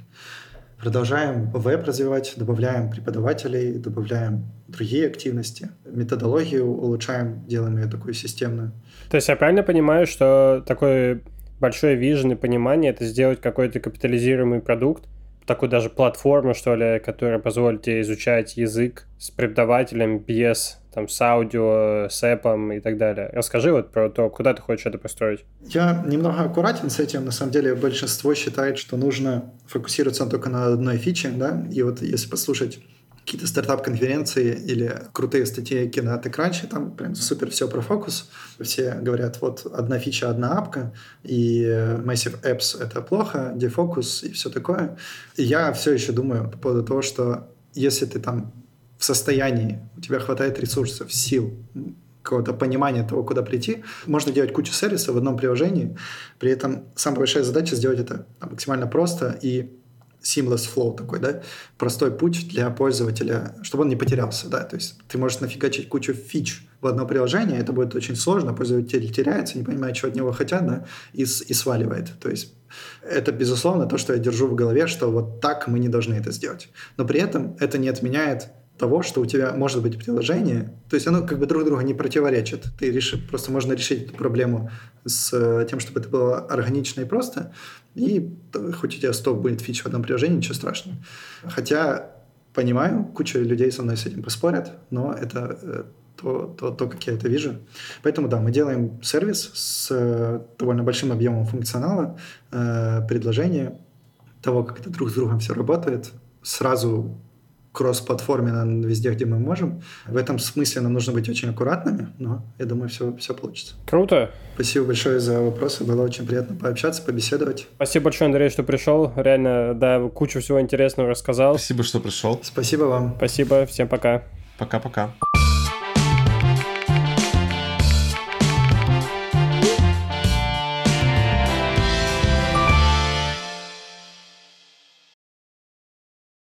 Продолжаем веб развивать, добавляем преподавателей, добавляем другие активности, методологию улучшаем, делаем ее такую системную. То есть я правильно понимаю, что такое большое вижен и понимание — это сделать какой-то капитализируемый продукт, такую даже платформу, что ли, которая позволит тебе изучать язык с преподавателем без там, с аудио, с эпом и так далее. Расскажи вот про то, куда ты хочешь это построить. Я немного аккуратен с этим. На самом деле большинство считает, что нужно фокусироваться только на одной фиче, да, и вот если послушать какие-то стартап-конференции или крутые статьи на TechCrunch, там прям супер все про фокус. Все говорят, вот одна фича, одна апка, и Massive Apps — это плохо, дефокус и все такое. И я все еще думаю по поводу того, что если ты там в состоянии, у тебя хватает ресурсов, сил, какого-то понимания того, куда прийти, можно делать кучу сервисов в одном приложении. При этом самая большая задача сделать это максимально просто и seamless flow такой, да, простой путь для пользователя, чтобы он не потерялся, да, то есть ты можешь нафигачить кучу фич в одно приложение, это будет очень сложно, пользователь теряется, не понимает, что от него хотят, да, и, и сваливает, то есть это, безусловно, то, что я держу в голове, что вот так мы не должны это сделать. Но при этом это не отменяет того, что у тебя может быть приложение, то есть оно как бы друг друга не противоречит. Ты реши, просто можно решить эту проблему с э, тем, чтобы это было органично и просто, и хоть у тебя 100 будет фич в одном приложении, ничего страшного. Хотя понимаю, куча людей со мной с этим поспорят, но это э, то, то, то, как я это вижу. Поэтому да, мы делаем сервис с э, довольно большим объемом функционала, предложения того, как это друг с другом все работает, сразу кросс-платформенно везде, где мы можем. В этом смысле нам нужно быть очень аккуратными, но я думаю, все, все получится. Круто. Спасибо большое за вопросы. Было очень приятно пообщаться, побеседовать. Спасибо большое, Андрей, что пришел. Реально, да, кучу всего интересного рассказал. Спасибо, что пришел. Спасибо вам. Спасибо. Всем пока. Пока-пока.